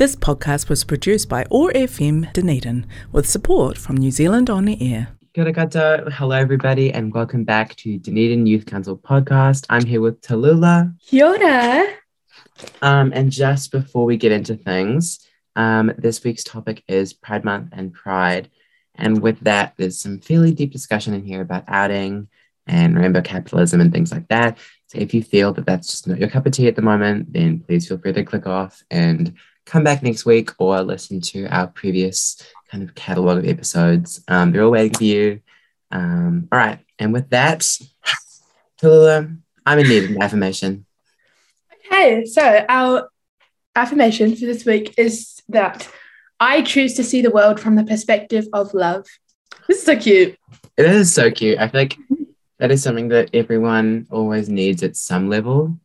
This podcast was produced by OAR FM Dunedin with support from New Zealand On Air. Kia ora. Hello, everybody, and welcome back to Dunedin Youth Council podcast. I'm here with Tallulah. Kia ora. Um, and just before we get into things, um, this week's topic is Pride Month and Pride. And with that, there's some fairly deep discussion in here about outing and rainbow capitalism and things like that. So if you feel that that's just not your cup of tea at the moment, then please feel free to click off and come back next week or listen to our previous kind of catalog of episodes. Um, they're all waiting for you. Um, all right. And with that, Tallulah, I'm in need of an affirmation. Okay, so our affirmation for this week is that I choose to see the world from the perspective of love. This is so cute. It is so cute. I feel like that is something that everyone always needs at some level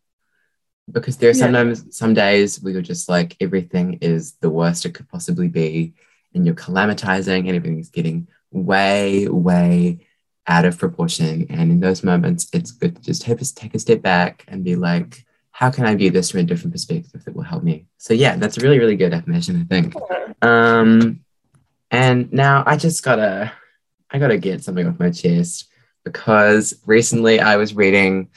because there are Yeah. sometimes some days where you're just like everything is the worst it could possibly be and you're calamitizing and everything's getting way way out of proportion. And in those moments it's good to just take a step back and be like how can i view this from a different perspective that will help me? So yeah that's a really really good affirmation i think. Um and now i just gotta i gotta get something off my chest because recently i was reading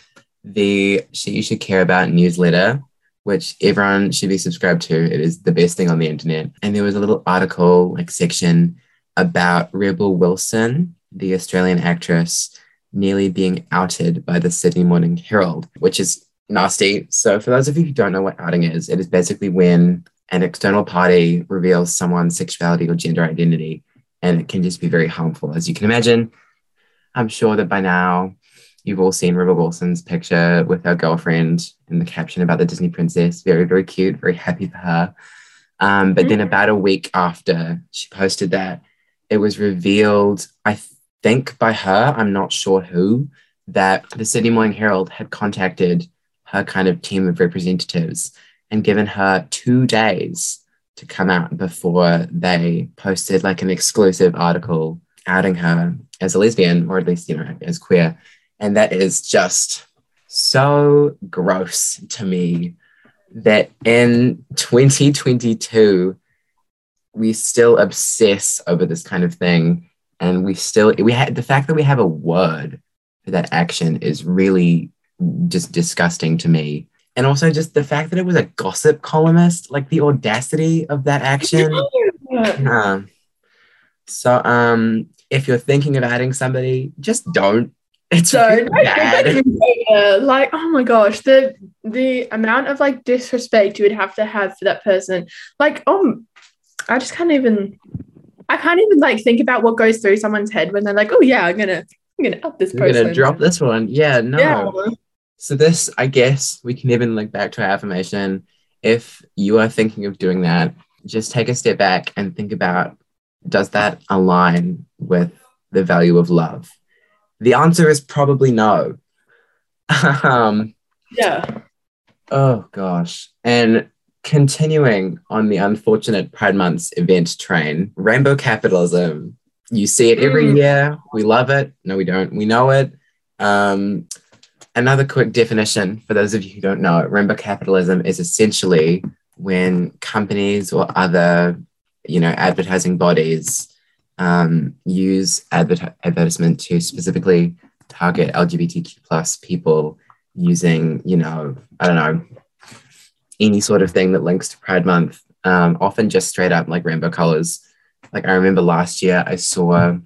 the Shit You Should Care About newsletter, which everyone should be subscribed to. It is the best thing on the internet. And there was a little article, like section, about Rebel Wilson, the Australian actress, nearly being outed by the Sydney Morning Herald, which is nasty. So, for those of you who don't know what outing is, it is basically when an external party reveals someone's sexuality or gender identity, and it can just be very harmful. As you can imagine, I'm sure that by now You've all seen Rebel Wilson's picture with her girlfriend in the caption about the Disney princess. Very, very cute, very happy for her. Um, but then, Mhm. about a week after she posted that, it was revealed, I think by her, I'm not sure who, that the Sydney Morning Herald had contacted her kind of team of representatives and given her two days to come out before they posted like an exclusive article outing her as a lesbian or at least, you know, as queer. And that is just so gross to me that in 2022, we still obsess over this kind of thing. And we still, we had the fact that we have a word for that action is really just disgusting to me. And also just the fact that it was a gossip columnist, like the audacity of that action. Um, so um, if you're thinking of adding somebody, just don't. It's So bad. like oh my gosh, the the amount of like disrespect you would have to have for that person. Like, um, I just can't even I can't even like think about what goes through someone's head when they're like, oh yeah, I'm gonna I'm gonna up this person. gonna drop this one. Yeah, no. Yeah. So this, I guess, we can even link back to our affirmation. If you are thinking of doing that, just take a step back and think about: Does that align with the value of love? The answer is probably no. um, Yeah. Oh gosh. And continuing on the unfortunate Pride Month's event train, rainbow capitalism. You see it every Mm. year. We love it. No, we don't. We know it. Um, another quick definition for those of you who don't know it, rainbow capitalism is essentially when companies or other, you know, advertising bodies um, use adver- advertisement to specifically target LGBTQ plus people using, you know, I don't know, any sort of thing that links to Pride Month, um, often just straight up like rainbow colors. Like I remember last year I saw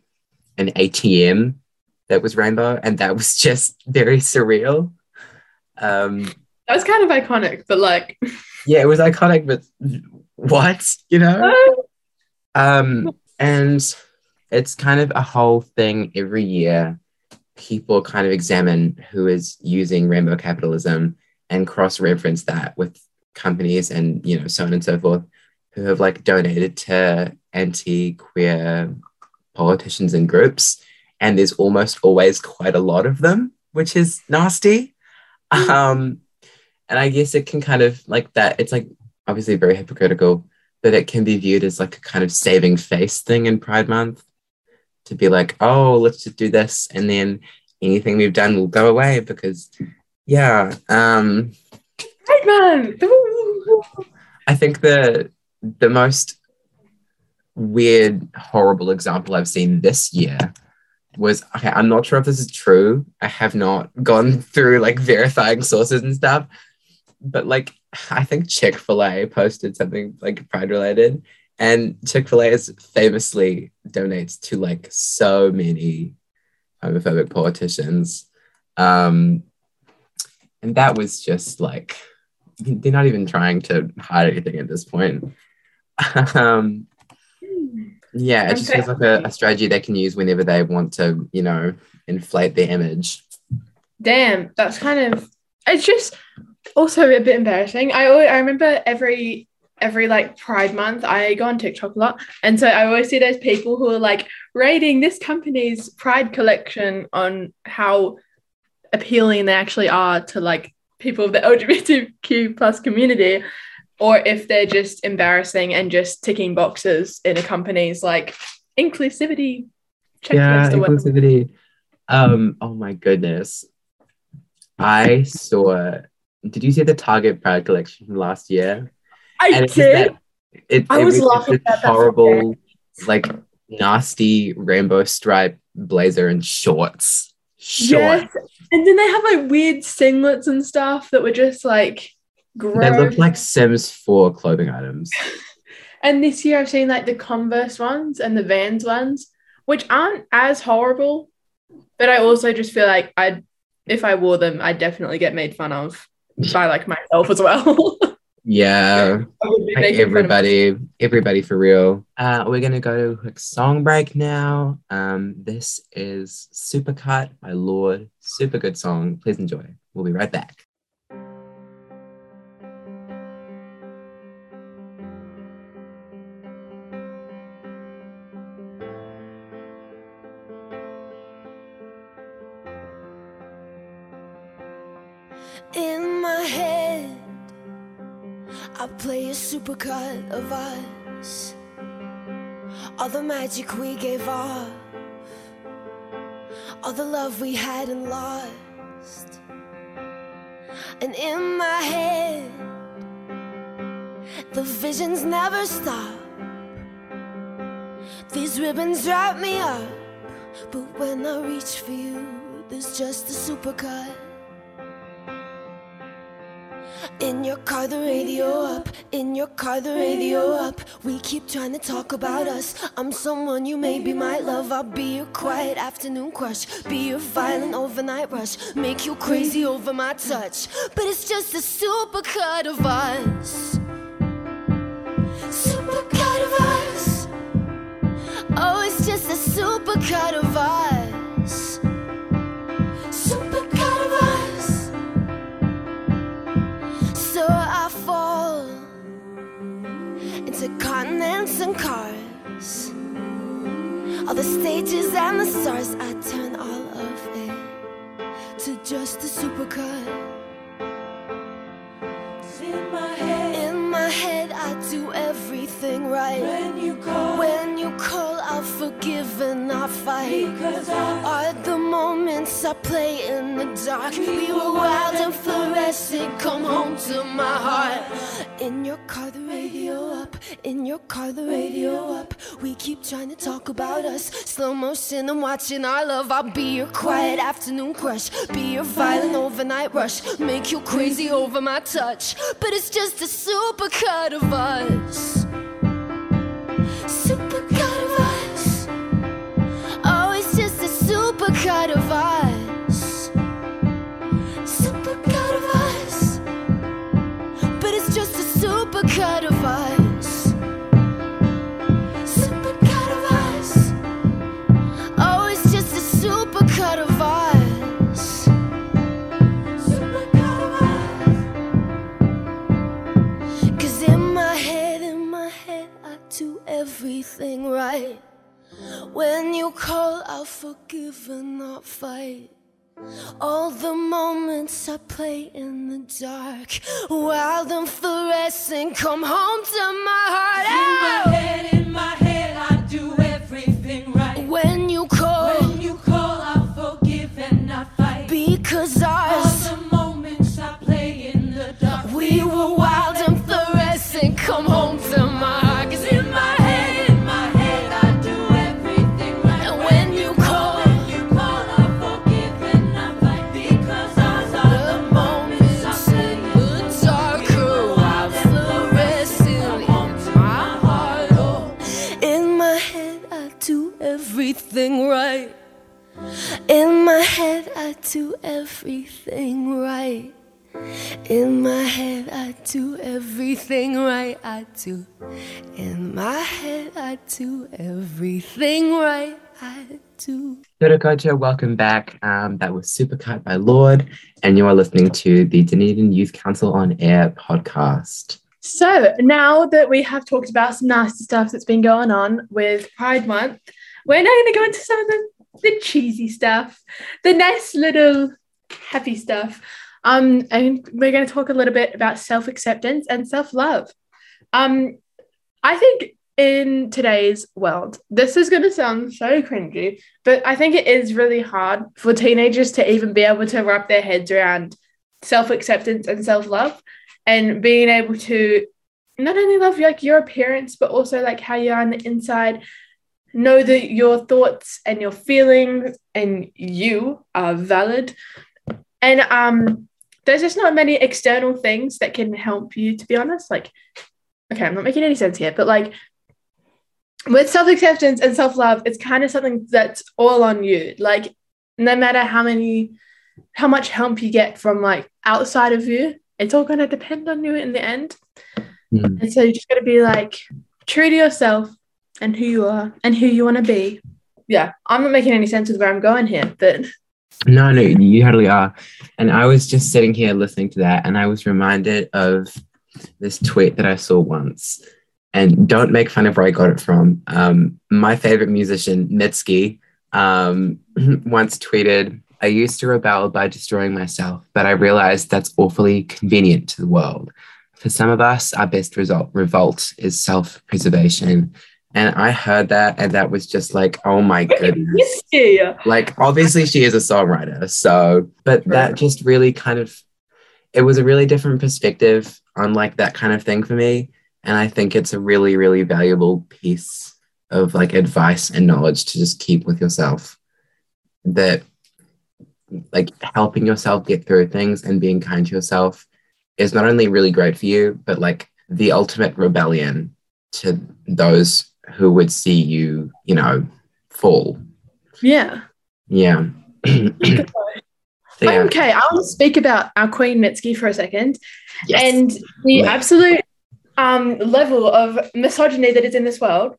an ATM that was rainbow, and that was just very surreal. Um, That was kind of iconic, but like yeah, it was iconic, but what, you know? Um, and it's kind of a whole thing every year. People kind of examine who is using rainbow capitalism and cross reference that with companies and, you know, so on and so forth who have like donated to anti queer politicians and groups. And there's almost always quite a lot of them, which is nasty. Um, and I guess it can kind of like that, it's like obviously very hypocritical but it can be viewed as like a kind of saving face thing in Pride Month to be like, oh, let's just do this, and then anything we've done will go away because, yeah, um, Right man. I think the the most weird, horrible example I've seen this year was okay, I'm not sure if this is true. I have not gone through like verifying sources and stuff, but like I think Chick fil A posted something like pride related, and Chick fil A is famously donates to like so many homophobic politicians. Um, and that was just like, they're not even trying to hide anything at this point. um, yeah, it just feels like a, a strategy they can use whenever they want to, you know, inflate their image. Damn, that's kind of it's just also a bit embarrassing. I always, I remember every every like Pride month I go on TikTok a lot, and so I always see those people who are like rating this company's Pride collection on how appealing they actually are to like people of the LGBTQ plus community, or if they're just embarrassing and just ticking boxes in a company's like inclusivity checklist Yeah, inclusivity. Um, oh my goodness. I saw did you see the Target Pride collection from last year? I And did. that- It, I it was just laughing at that horrible, like nasty rainbow stripe blazer and shorts. Shorts. Yes. And then they have like weird singlets and stuff that were just like gross. They look like Sims 4 clothing items. and this year I've seen like the Converse ones and the Vans ones, which aren't as horrible. But I also just feel like I'd if I wore them, I'd definitely get made fun of by like myself as well. Yeah. I would be Like making fun of- everybody, everybody for real. Uh, we're gonna go to a quick song break now. Um, this is Supercut by Lorde. Super good song. Please enjoy. We'll be right back. Supercut of us. All the magic we gave off, all the love we had and lost. And in my head, the visions never stop. These ribbons wrap me up, but when I reach for you, there's just a supercut. In your car, the radio up. In your car, the radio up. We keep trying to talk about us. I'm someone you maybe might love. I'll be your quiet afternoon crush. Be your violent overnight rush. Make you crazy over my touch. But it's just a supercut of us. Supercut of us. Oh, it's just a supercut of us. All the stages and the stars, I turn all of it to just a supercut. In my head, in my head, I do everything right. When you call, when you call, I'll forgive and I'll fight. Because I are the moments I play in the dark. We were wild and fluorescent. Come home to my heart. In your car, the radio up. In your car, the radio up. We keep trying to talk about us. Slow motion, I'm watching our love. I'll be your quiet afternoon crush. Be your violent overnight rush. Make you crazy over my touch. But it's just a supercut of us. Forgive and not fight. All the moments I play in the dark, wild and fluorescent, come home to my heart. Everything right. In my head, I do everything right. I do. In my head, I do everything right. I do. Kia ora welcome back. Um, that was Supercut by Lorde, and you are listening to the Dunedin Youth Council on Air podcast. So now that we have talked about some nasty stuff that's been going on with Pride Month, we're now going to go into some of the, the cheesy stuff, the nice little happy stuff. Um, and we're going to talk a little bit about self acceptance and self love. Um, I think in today's world, this is going to sound so cringy, but I think it is really hard for teenagers to even be able to wrap their heads around self acceptance and self love and being able to not only love like your appearance, but also like how you are on the inside. Know that your thoughts and your feelings and you are valid. And um there's just not many external things that can help you, to be honest. Like, okay, I'm not making any sense here, but like with self acceptance and self love, it's kind of something that's all on you. Like, no matter how many, how much help you get from like outside of you, it's all going to depend on you in the end. Mm. And so you just got to be like true to yourself and who you are and who you want to be. Yeah, I'm not making any sense with where I'm going here, but No, no, you totally are. And I was just sitting here listening to that, and I was reminded of this tweet that I saw once. And don't make fun of where I got it from. Um, my favorite musician, Mitski, um, once tweeted, I used to rebel by destroying myself, but I realized that's awfully convenient to the world. For some of us, our best result revolt is self-preservation. And I heard that, and that was just like, oh my goodness. yeah. like obviously she is a songwriter so but that just really kind of it was a really different perspective on like that kind of thing for me. And i think it's a really really valuable piece of like advice and knowledge to just keep with yourself. That like helping yourself get through things and being kind to yourself is not only really great for you but like the ultimate rebellion to those who would see you you know fall Yeah. yeah. Yeah. Okay, I want to speak about our Queen Mitski for a second Yes. and the Yeah. absolute um, level of misogyny that is in this world.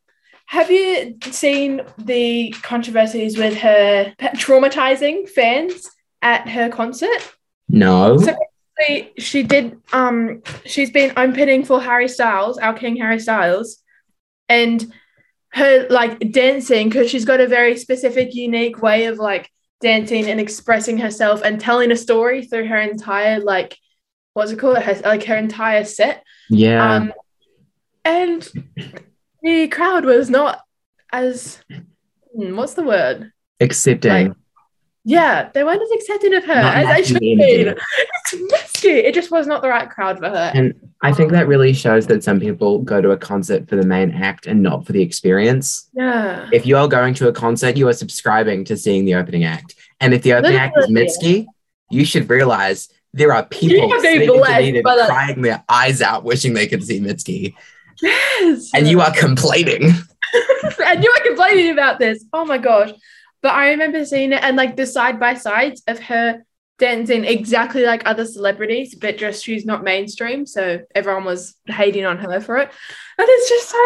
Have you seen the controversies with her traumatizing fans at her concert? no. So- She, she did. Um, she's been opening for Harry Styles, our King Harry Styles, and her like dancing because she's got a very specific, unique way of like dancing and expressing herself and telling a story through her entire like what's it called? Her, like her entire set. yeah. Um, and the crowd was not as hmm, what's the word? Accepting. like, Yeah, they weren't as accepting of her Not as they should be. It's risky. It just was not the right crowd for her. and I think that really shows that some people go to a concert for the main act and not for the experience. yeah. If you are going to a concert, you are subscribing to seeing the opening act. And if the opening act is Literally. Mitski, you should realize there are people sitting in blessed Dunedin by that. crying their eyes out, wishing they could see Mitski. Yes. And you are complaining. and you are complaining about this. Oh my gosh. But I remember seeing it and like the side by sides of her dancing exactly like other celebrities, but just she's not mainstream. So everyone was hating on her for it. And it's just so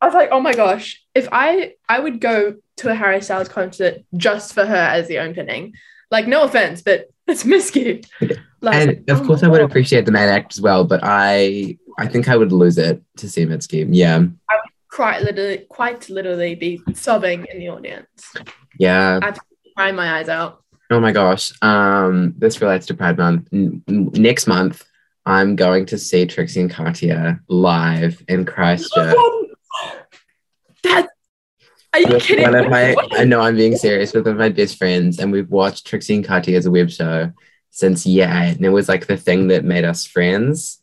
I was like, oh my gosh, if I I would go to a Harry Styles concert just for her as the opening. Like, no offense, but it's Mitski. Like, and of oh course, I would God. appreciate the main act as well, but I I think I would lose it to see Mitski. Yeah. I would quite literally quite literally be sobbing in the audience. Yeah. I'd cry my eyes out. Oh my gosh. Um, this relates to Pride Month. N- next month, I'm going to see Trixie and Katya live in Christchurch. That are you With kidding? one of my, I know I'm being serious with one of my best friends, and we've watched Trixie and Katya as a web show since yeah, and it was like the thing that made us friends.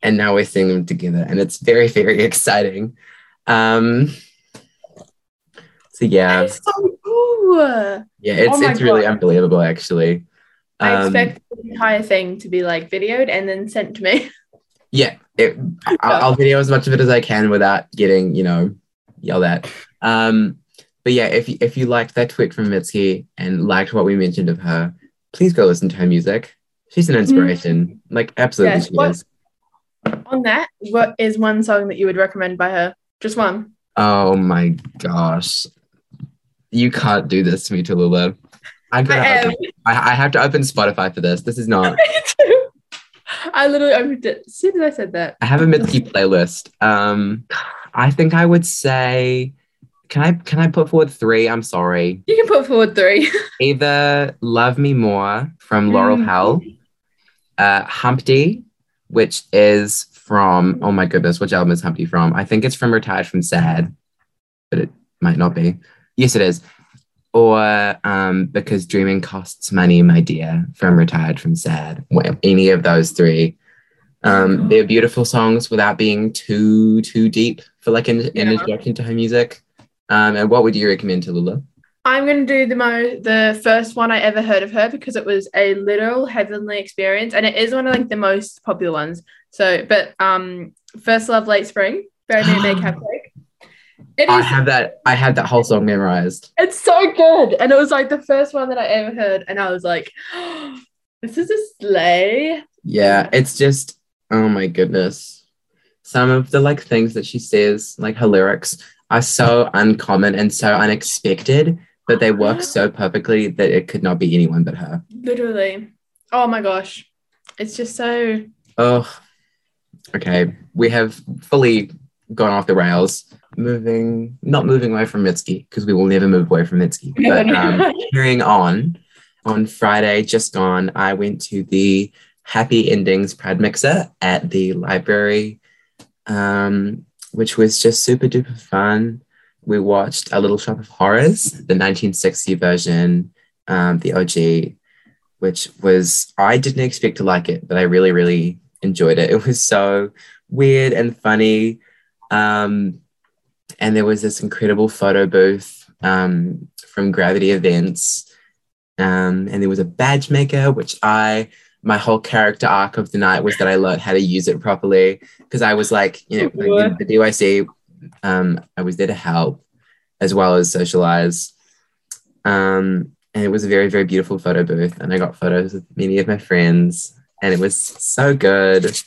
And now we're seeing them together, and it's very, very exciting. Um, so yeah, That's so. Yeah, it's Oh it's really God. unbelievable, actually. I Um, expect the entire thing to be like videoed and then sent to me. yeah, it, I'll, I'll video as much of it as I can without getting, you know, yelled at. Um, but yeah, if you, if you liked that tweet from Mitski and liked what we mentioned of her, please go listen to her music. She's an inspiration. Like absolutely Yes, she what- is. On that, what is one song that you would recommend by her? Just one. Oh my gosh. You can't do this to me, Tallulah. I, I gotta am. open- I, have to open Spotify for this. This is not. I literally opened it as soon as I said that. I have a Mitski playlist. Um, I think I would say, can I can I put forward three? I'm sorry. You can put forward three. Either "Love Me More" from Laurel Mm. Hell, uh, "Humpty," which is from oh my goodness, which album is Humpty from? I think it's from Retired from Sad, but it might not be. Yes, it is. Or um, because dreaming costs money, my dear, from Retired from Sad. Any of those three. Um, they're beautiful songs without being too too deep for like an, an Yeah. introduction to her music. Um, and what would you recommend to Lula? I'm gonna do the mo the first one I ever heard of her because it was a literal heavenly experience and it is one of like the most popular ones. So, but um, first love, late spring, very new makeup cake. It I is. have that. I had that whole song memorized. It's so good, and it was like the first one that I ever heard, and I was like, "This is a sleigh." Yeah, it's just oh my goodness. Some of the like things that she says, like her lyrics, are so uncommon and so unexpected, but they work so perfectly that it could not be anyone but her. Literally. Oh my gosh, it's just so. Oh, okay. We have fully gone off the rails. Moving, not moving away from Mitski because we will never move away from Mitski. But um, carrying on, on Friday, just gone, I went to the Happy Endings Pride Mixer at the library, um, which was just super duper fun. We watched A Little Shop of Horrors, the 1960 version, um, the OG, which was, I didn't expect to like it, but I really, really enjoyed it. It was so weird and funny. Um, and there was this incredible photo booth um, from Gravity Events. Um, and there was a badge maker, which I, my whole character arc of the night was that I learned how to use it properly because I was like, you know, like, the DYC, um, I was there to help as well as socialize. Um, and it was a very, very beautiful photo booth. And I got photos with many of my friends, and it was so good.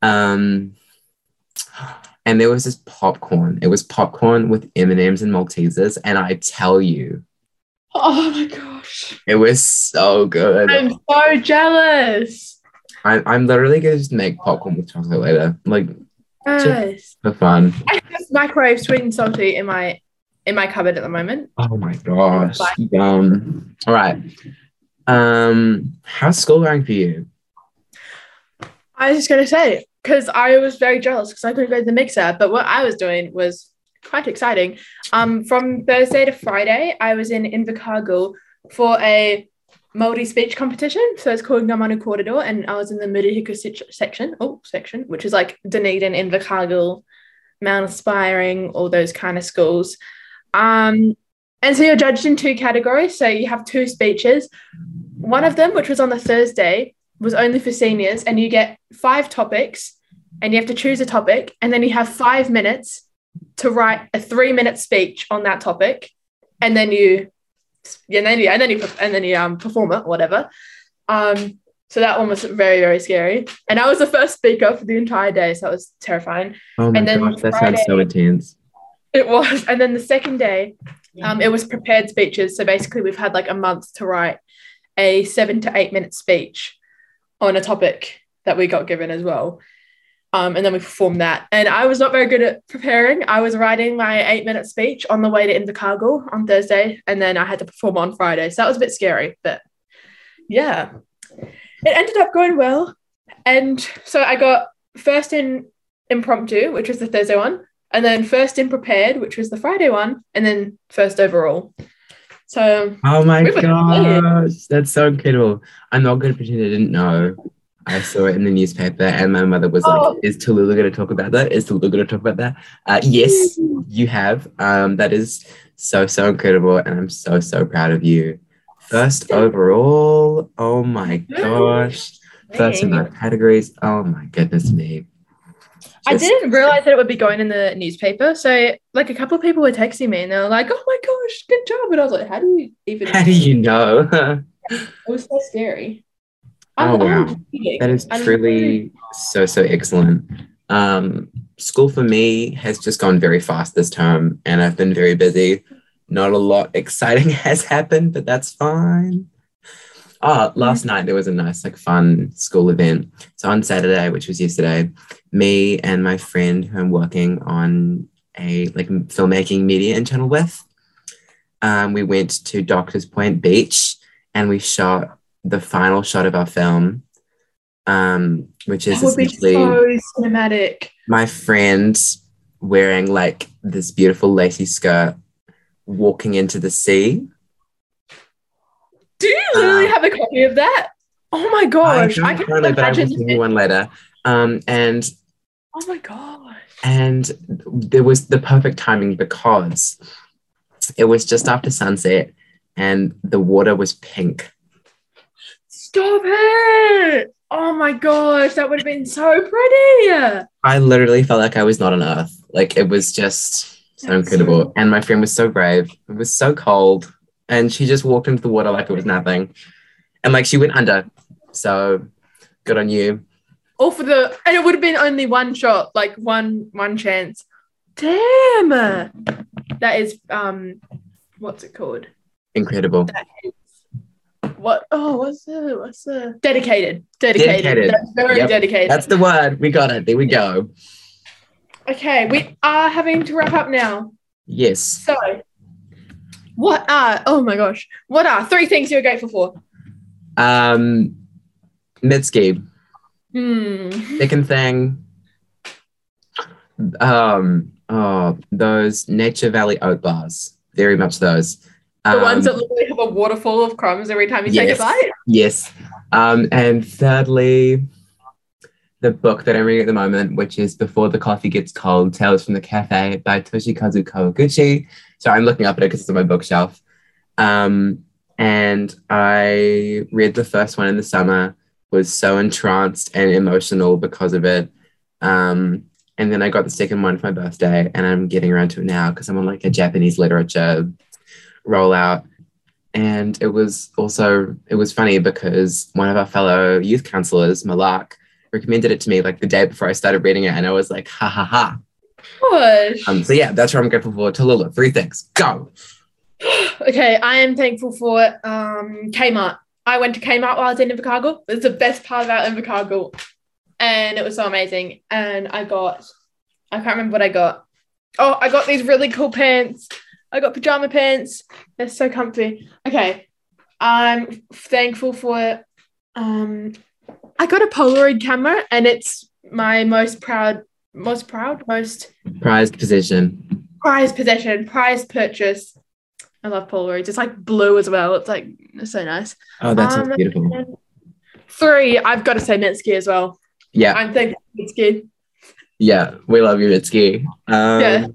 Um, and there was this popcorn. It was popcorn with M&Ms and Maltesers. And I tell you, Oh my gosh, it was so good. I'm so jealous. I'm, I'm literally going to just make popcorn with chocolate later, like Yes. for fun. I just microwave sweet and salty in my in my cupboard at the moment. Oh my gosh. Yum. All right. Um, how's school going for you? I was just gonna say because I was very jealous because I couldn't go to the mixer, but what I was doing was quite exciting. Um, from Thursday to Friday, I was in Invercargill for a multi speech competition. So it's called Ngā Manu Kōrero, and I was in the Murihiku sec- section, oh section, which is like Dunedin, Invercargill, Mount Aspiring, all those kind of schools. Um, and so you're judged in two categories. So you have two speeches. One of them, which was on the Thursday, was only for seniors, and you get five topics, and you have to choose a topic, and then you have five minutes to write a three-minute speech on that topic, and then you, and then you, and then you, and then you um, perform it, or whatever. Um, so that one was very, very scary, and I was the first speaker for the entire day, so that was terrifying. Oh my And then gosh, that sounds so intense. It was. And then the second day, um, it was prepared speeches. So basically, we've had like a month to write a seven to eight minute speech on a topic that we got given as well. Um, and then we performed that. And I was not very good at preparing. I was writing my eight minute speech on the way to Invercargill on Thursday. And then I had to perform on Friday. So that was a bit scary. But yeah, it ended up going well. And so I got first in impromptu, which was the Thursday one and then first in prepared, which was the Friday one, and then first overall. So Oh my We gosh, that's so incredible. I'm not going to pretend I didn't know. I saw it in the newspaper, and my mother was Oh. like, "Is Tallulah going to talk about that? Is Tallulah going to talk about that?" Uh, yes, you have. Um, that is so so incredible, and I'm so so proud of you. First overall, oh my gosh! First in both categories. Oh my goodness me. I didn't realize that it would be going in the newspaper. So, like, a couple of people were texting me and they were like, oh my gosh, good job. And I was like, how do you even? How do you know? It was so scary. Oh, wow. reading. that is I'm truly so, so excellent. Um, school for me has just gone very fast this term, and I've been very busy. Not a lot exciting has happened, but that's fine. Oh, last night there was a nice, like, fun school event. So on Saturday, which was yesterday, me and my friend who I'm working on a like filmmaking media and channel with, um, we went to Doctors Point Beach and we shot the final shot of our film, um, which is That would be essentially so cinematic. my friend wearing like this beautiful lacy skirt walking into the sea. Do you literally Uh, have a copy of that? Oh my gosh. I, don't can currently, but I will imagine. you one later. Um, and Oh my gosh. and there was the perfect timing because it was just after sunset and the water was pink. Stop it. Oh my gosh. That would have been so pretty. I literally felt like I was not on Earth. Like it was just so That's incredible. And my friend was so brave. It was so cold. And she just walked into the water like it was nothing. And like she went under. So good on you. All for the and it would have been only one shot, like one one chance. Damn. That is um what's it called? Incredible. What oh what's the what's the dedicated. Dedicated. Dedicated. That's very Yep. dedicated. That's the word. We got it. There we go. okay, we are having to wrap up now. Yes. So what are oh my gosh. What are three things you're grateful for? Um Mitski. Hmm. Second thing. Um oh those Nature Valley oat bars. Very much those. The Um, ones that literally have a waterfall of crumbs every time you take a bite. Yes. Um, and thirdly, the book that I'm reading at the moment, which is Before the Coffee Gets Cold Tales from the Cafe by Toshikazu Kawaguchi. So I'm looking up at it because it's on my bookshelf. Um, and I read the first one in the summer, was so entranced and emotional because of it. Um, and then I got the second one for my birthday, and I'm getting around to it now because I'm on like a Japanese literature rollout. And it was also it was funny because one of our fellow youth counselors malak recommended it to me like the day before i started reading it and i was like ha ha ha. Um, so yeah that's what i'm grateful for. Tallulah three things go Okay, I am thankful for um Kmart. I went to Kmart while I was in Invercargill. It's the best part about Invercargill. And it was so amazing. And I got I can't remember what I got. Oh, I got these really cool pants. I got pajama pants. They're so comfy. Okay. I'm thankful for um I got a Polaroid camera and it's my most proud most proud most prized possession prized possession, prized purchase. I love Polaroids. It's like blue as well. It's like it's so nice. oh that's Um, beautiful Three, I've got to say Mitski as well. yeah I'm for Mitski. yeah we love you mitski um, Yeah.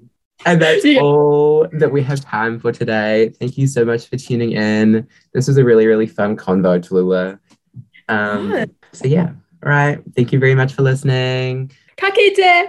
and that's all that we have time for today thank you so much for tuning in this was a really really fun convo tallulah um, so yeah all right thank you very much for listening Kakite.